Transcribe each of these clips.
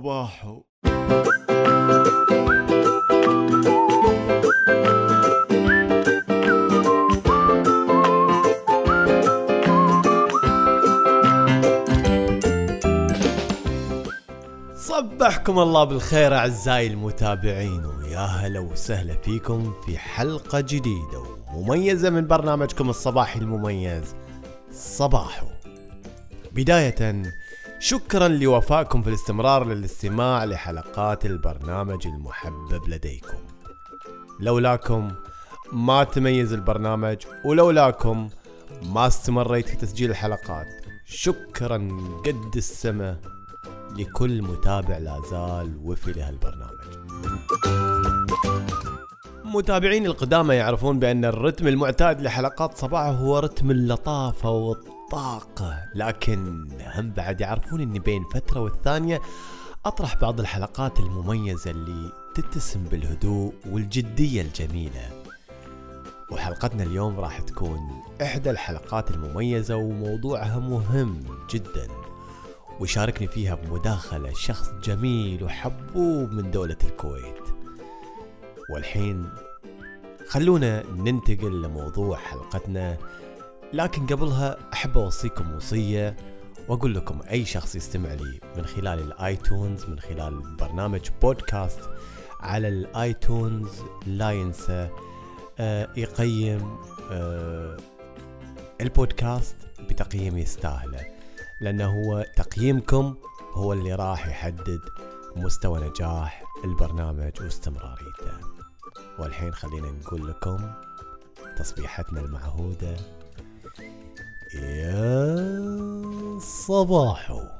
صباحو. صبحكم الله بالخير أعزائي المتابعين ويا هلا وسهلا فيكم في حلقة جديدة ومميزة من برنامجكم الصباحي المميز صباحو. بداية شكرا لوفائكم في الاستمرار للاستماع لحلقات البرنامج المحبب لديكم. لولاكم ما تميز البرنامج ولولاكم ما استمريت في تسجيل الحلقات. شكرا قد السماء لكل متابع لا زال وفي لهالبرنامج. متابعين القدامى يعرفون بأن الرتم المعتاد لحلقات صباح هو رتم اللطافة والطاقة. لكن هم بعد يعرفون أني بين فترة والثانية أطرح بعض الحلقات المميزة اللي تتسم بالهدوء والجدية الجميلة. وحلقتنا اليوم راح تكون إحدى الحلقات المميزة وموضوعها مهم جدا ويشاركني فيها بمداخلة شخص جميل وحبوب من دولة الكويت. والحين خلونا ننتقل لموضوع حلقتنا لكن قبلها أحب أوصيكم وصية وأقول لكم أي شخص يستمع لي من خلال الآيتونز من خلال برنامج بودكاست على الآيتونز لا ينسى آه، يقيم آه، البودكاست بتقييم يستاهله لأنه هو تقييمكم هو اللي راح يحدد مستوى نجاح البرنامج واستمراريته. والحين خلينا نقول لكم تصبيحتنا المعهودة. يا صباحو.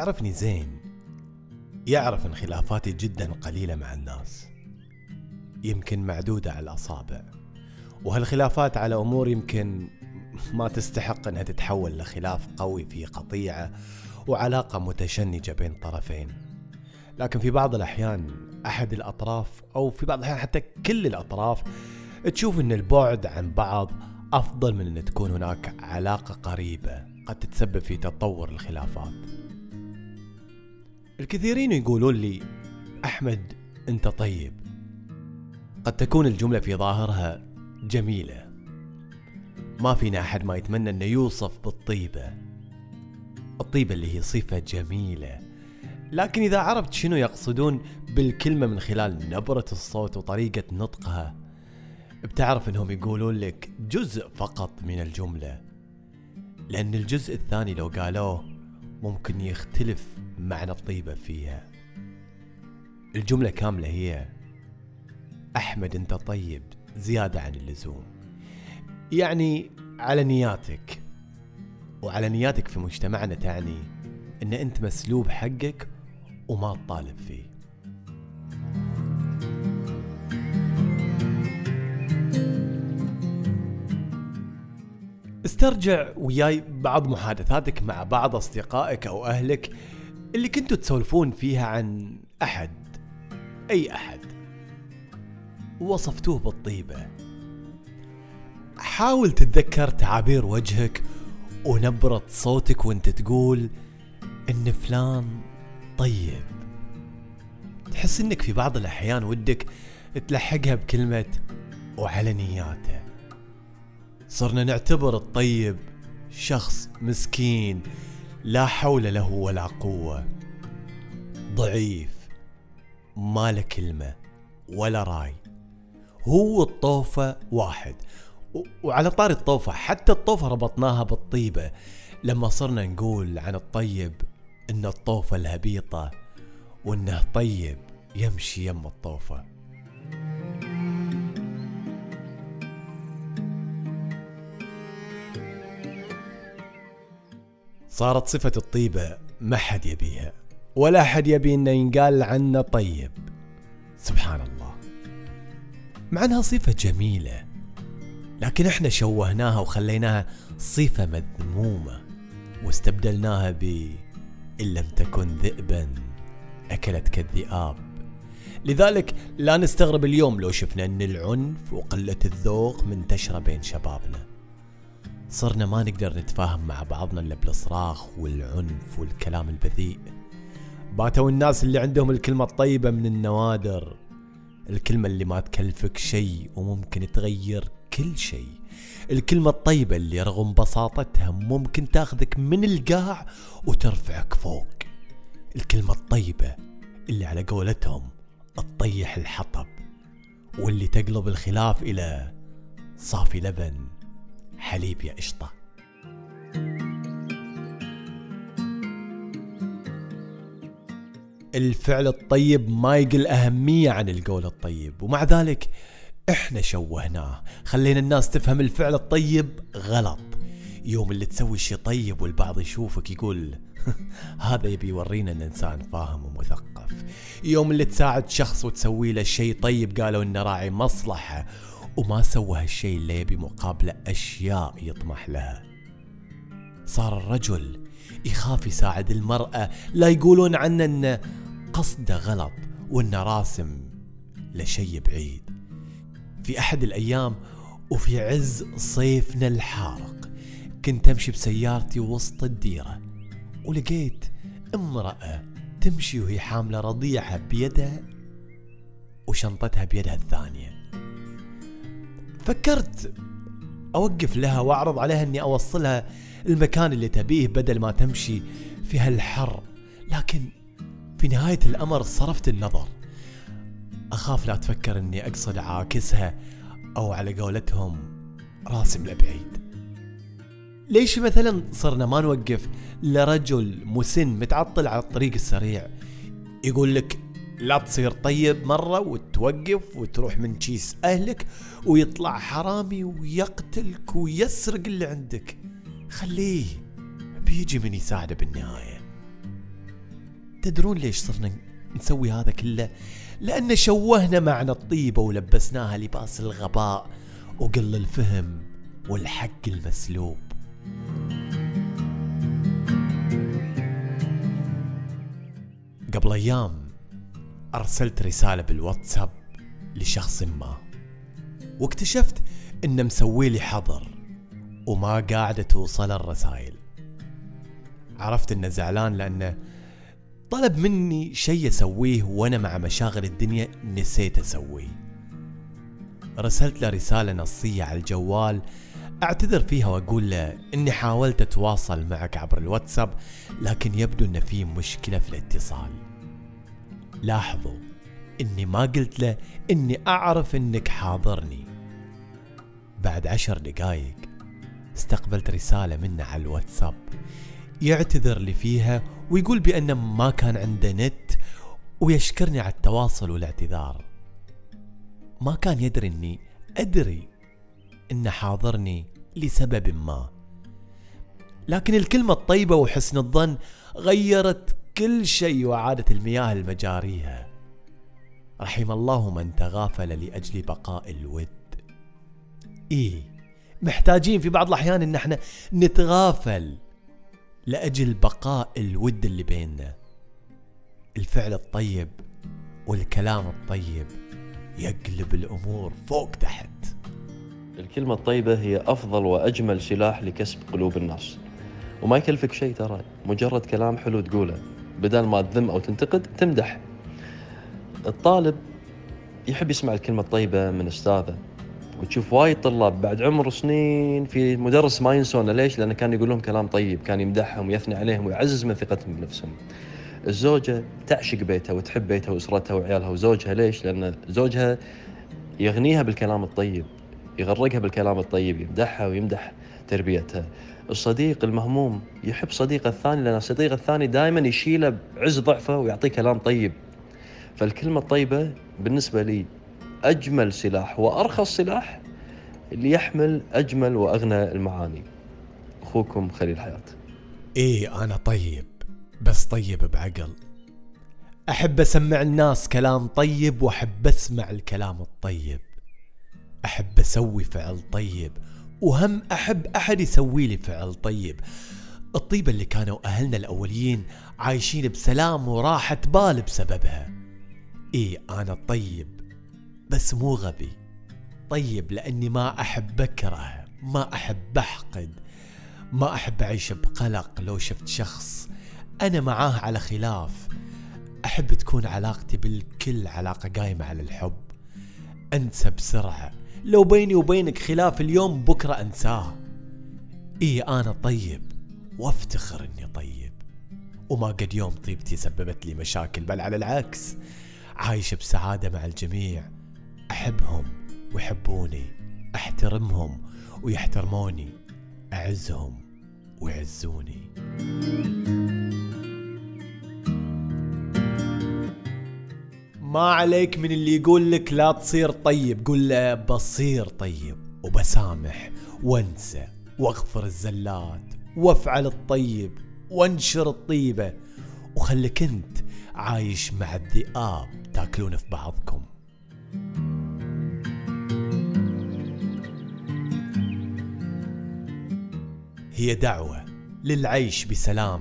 يعرفني زين. يعرف ان خلافاتي جدا قليلة مع الناس. يمكن معدودة على الأصابع. وهالخلافات على أمور يمكن ما تستحق أنها تتحول لخلاف قوي في قطيعة وعلاقة متشنجة بين طرفين. لكن في بعض الأحيان أحد الأطراف أو في بعض الأحيان حتى كل الأطراف تشوف أن البعد عن بعض أفضل من أن تكون هناك علاقة قريبة قد تتسبب في تطور الخلافات. الكثيرين يقولون لي أحمد أنت طيب. قد تكون الجملة في ظاهرها جميلة. ما فينا أحد ما يتمنى أنه يوصف بالطيبة. الطيبة اللي هي صفة جميلة. لكن إذا عرفت شنو يقصدون بالكلمة من خلال نبرة الصوت وطريقة نطقها بتعرف إنهم يقولون لك جزء فقط من الجملة. لأن الجزء الثاني لو قالوه ممكن يختلف معنى الطيبة فيها. الجملة كاملة هي أحمد أنت طيب زيادة عن اللزوم. يعني على نياتك وعلى نياتك في مجتمعنا تعني أن أنت مسلوب حقك وما تطالب فيه. استرجع وياي بعض محادثاتك مع بعض أصدقائك أو أهلك اللي كنتوا تسولفون فيها عن أحد. أي أحد. ووصفتوه بالطيبة. حاول تتذكر تعابير وجهك ونبرة صوتك وانت تقول إن فلان طيب. تحس إنك في بعض الأحيان ودك تلحقها بكلمة وعلى نياته. صرنا نعتبر الطيب شخص مسكين لا حول له ولا قوة. ضعيف ما له كلمة ولا راي. هو الطوفة واحد. وعلى طار الطوفة حتى الطوفة ربطناها بالطيبة. لما صرنا نقول عن الطيب إن الطوفة الهبيطة وإنه طيب يمشي يم الطوفة. صارت صفة الطيبة ما حد يبيها ولا حد يبي إنه ينقال عنه طيب. سبحان الله. مع انها صفة جميلة لكن إحنا شوهناها وخليناها صفة مذمومة واستبدلناها ب إن لم تكن ذئبا أكلتك الذئاب لذلك لا نستغرب اليوم لو شفنا أن العنف وقلة الذوق منتشرة بين شبابنا. صرنا ما نقدر نتفاهم مع بعضنا إلا بالصراخ والعنف والكلام البذيء. باتوا الناس اللي عندهم الكلمة الطيبة من النوادر. الكلمة اللي ما تكلفك شيء وممكن تغير كل شيء. الكلمة الطيبة اللي رغم بساطتها ممكن تاخذك من القاع وترفعك فوق. الكلمة الطيبة اللي على قولتهم تطيح الحطب واللي تقلب الخلاف إلى صافي لبن. حليب يا قشطة. الفعل الطيب ما يقل أهمية عن القول الطيب ومع ذلك إحنا شوهناه. خلينا الناس تفهم الفعل الطيب غلط. يوم اللي تسوي شي طيب والبعض يشوفك يقول هذا يبي يورينا إن إنسان فاهم ومثقف. يوم اللي تساعد شخص وتسوي له شيء طيب قالوا إنه راعي مصلحة وما سوى هالشيء اللي يبي مقابله أشياء يطمح لها. صار الرجل يخاف يساعد المرأة. لا يقولون عنه انه قصده غلط وانه راسم لشي بعيد. في أحد الأيام وفي عز صيفنا الحارق كنت أمشي بسيارتي وسط الديرة ولقيت امرأة تمشي وهي حاملة رضيعها بيدها وشنطتها بيدها الثانية. فكرت أوقف لها وأعرض عليها إني أوصلها المكان اللي تبيه بدل ما تمشي في هالحر. لكن في نهاية الأمر صرفت النظر. أخاف لا تفكر أني أقصد عاكسها أو على قولتهم راسم لبعيد. ليش مثلا صرنا ما نوقف لرجل مسن متعطل على الطريق السريع يقول لك لا تصير طيب مرة وتوقف وتروح من كيس أهلك ويطلع حرامي ويقتلك ويسرق اللي عندك. خليه بيجي من يساعده بالنهاية. تدرون ليش صرنا نسوي هذا كله؟ لأن شوهنا معنى الطيبة ولبسناها لباس الغباء وقل الفهم والحق المسلوب. قبل أيام أرسلت رسالة بالواتساب لشخص ما واكتشفت إنه مسوي لي حظر وما قاعدة توصل الرسائل. عرفت إنه زعلان لأنه طلب مني شيء أسويه وأنا مع مشاغل الدنيا نسيت أسويه. رسلت له رسالة نصية على الجوال أعتذر فيها وأقول له إني حاولت أتواصل معك عبر الواتساب لكن يبدو إن في مشكلة في الاتصال. لاحظوا إني ما قلت له إني أعرف إنك حاضرني. بعد عشر دقايق استقبلت رسالة منه على الواتساب يعتذر لي فيها ويقول بأنه ما كان عنده نت ويشكرني على التواصل والاعتذار. ما كان يدري إني أدري إنه حاضرني لسبب ما. لكن الكلمة الطيبة وحسن الظن غيرت كل شيء وعادت المياه المجاريها. رحم الله من تغافل لأجل بقاء الود. إيه محتاجين في بعض الأحيان إن إحنا نتغافل لأجل بقاء الود اللي بيننا. الفعل الطيب والكلام الطيب يقلب الأمور فوق تحت. الكلمة الطيبة هي أفضل وأجمل سلاح لكسب قلوب الناس. وما يكلفك شيء ترى مجرد كلام حلو تقوله. بدل ما تذم أو تنتقد تمدح الطالب يحب يسمع الكلمة الطيبة من أستاذه وتشوف وايد طلاب بعد عمر سنين في مدرس ما ينسونه ليش؟ لأنه كان يقول لهم كلام طيب كان يمدحهم ويثني عليهم ويعزز من ثقتهم بنفسهم الزوجة تعشق بيتها وتحب بيتها وأسرتها وعيالها وزوجها ليش؟ لأن زوجها يغنيها بالكلام الطيب يغرقها بالكلام الطيب يمدحها ويمدح تربيتها. الصديق المهموم يحب صديقه الثاني لأن الصديق الثاني دائما يشيله بعز ضعفه ويعطيه كلام طيب. فالكلمة الطيبة بالنسبة لي أجمل سلاح وأرخص سلاح اللي يحمل أجمل وأغنى المعاني. أخوكم خليل حياة. إيه أنا طيب بس طيب بعقل. أحب أسمع الناس كلام طيب وأحب أسمع الكلام الطيب. أحب أسوي فعل طيب وهم أحب أحد يسوي لي فعل طيب. الطيبة اللي كانوا أهلنا الأوليين عايشين بسلام وراحة بال بسببها. إيه أنا طيب بس مو غبي. طيب لأني ما أحب أكره ما أحب أحقد ما أحب أعيش بقلق لو شفت شخص. أنا معاه على خلاف. أحب تكون علاقتي بالكل علاقة قايمة على الحب. أنسى بسرعة. لو بيني وبينك خلاف اليوم بكرة أنساه. إيه أنا طيب وافتخر إني طيب. وما قد يوم طيبتي سببت لي مشاكل بل على العكس عايش بسعادة مع الجميع. أحبهم ويحبوني أحترمهم ويحترموني أعزهم ويعزوني. ما عليك من اللي يقول لك لا تصير طيب. قول له بصير طيب وبسامح وانسى واغفر الزلات وافعل الطيب وانشر الطيبة وخليك انت عايش مع الذئاب. تاكلون في بعضكم. هي دعوة للعيش بسلام.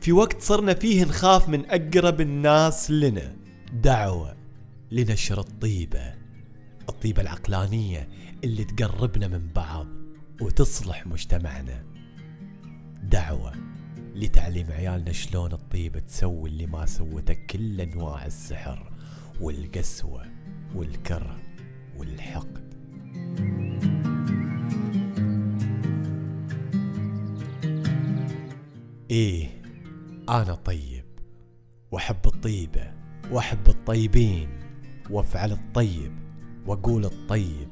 في وقت صرنا فيه نخاف من أقرب الناس لنا. دعوة لنشر الطيبة الطيبة العقلانية اللي تقربنا من بعض وتصلح مجتمعنا. دعوة لتعليم عيالنا شلون الطيبة تسوي اللي ما سوته كل أنواع السحر والقسوة والكره والحقد. إيه أنا طيب وأحب الطيبة. وأحب الطيبين وأفعل الطيب وأقول الطيب.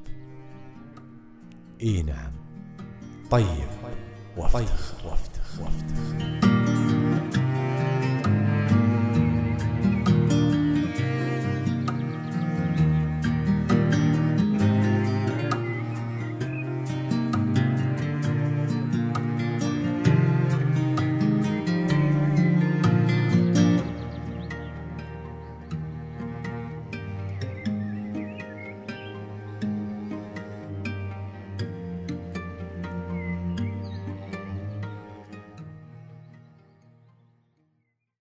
إيه نعم. طيب. وافتخر. وافتخر. وافتخر.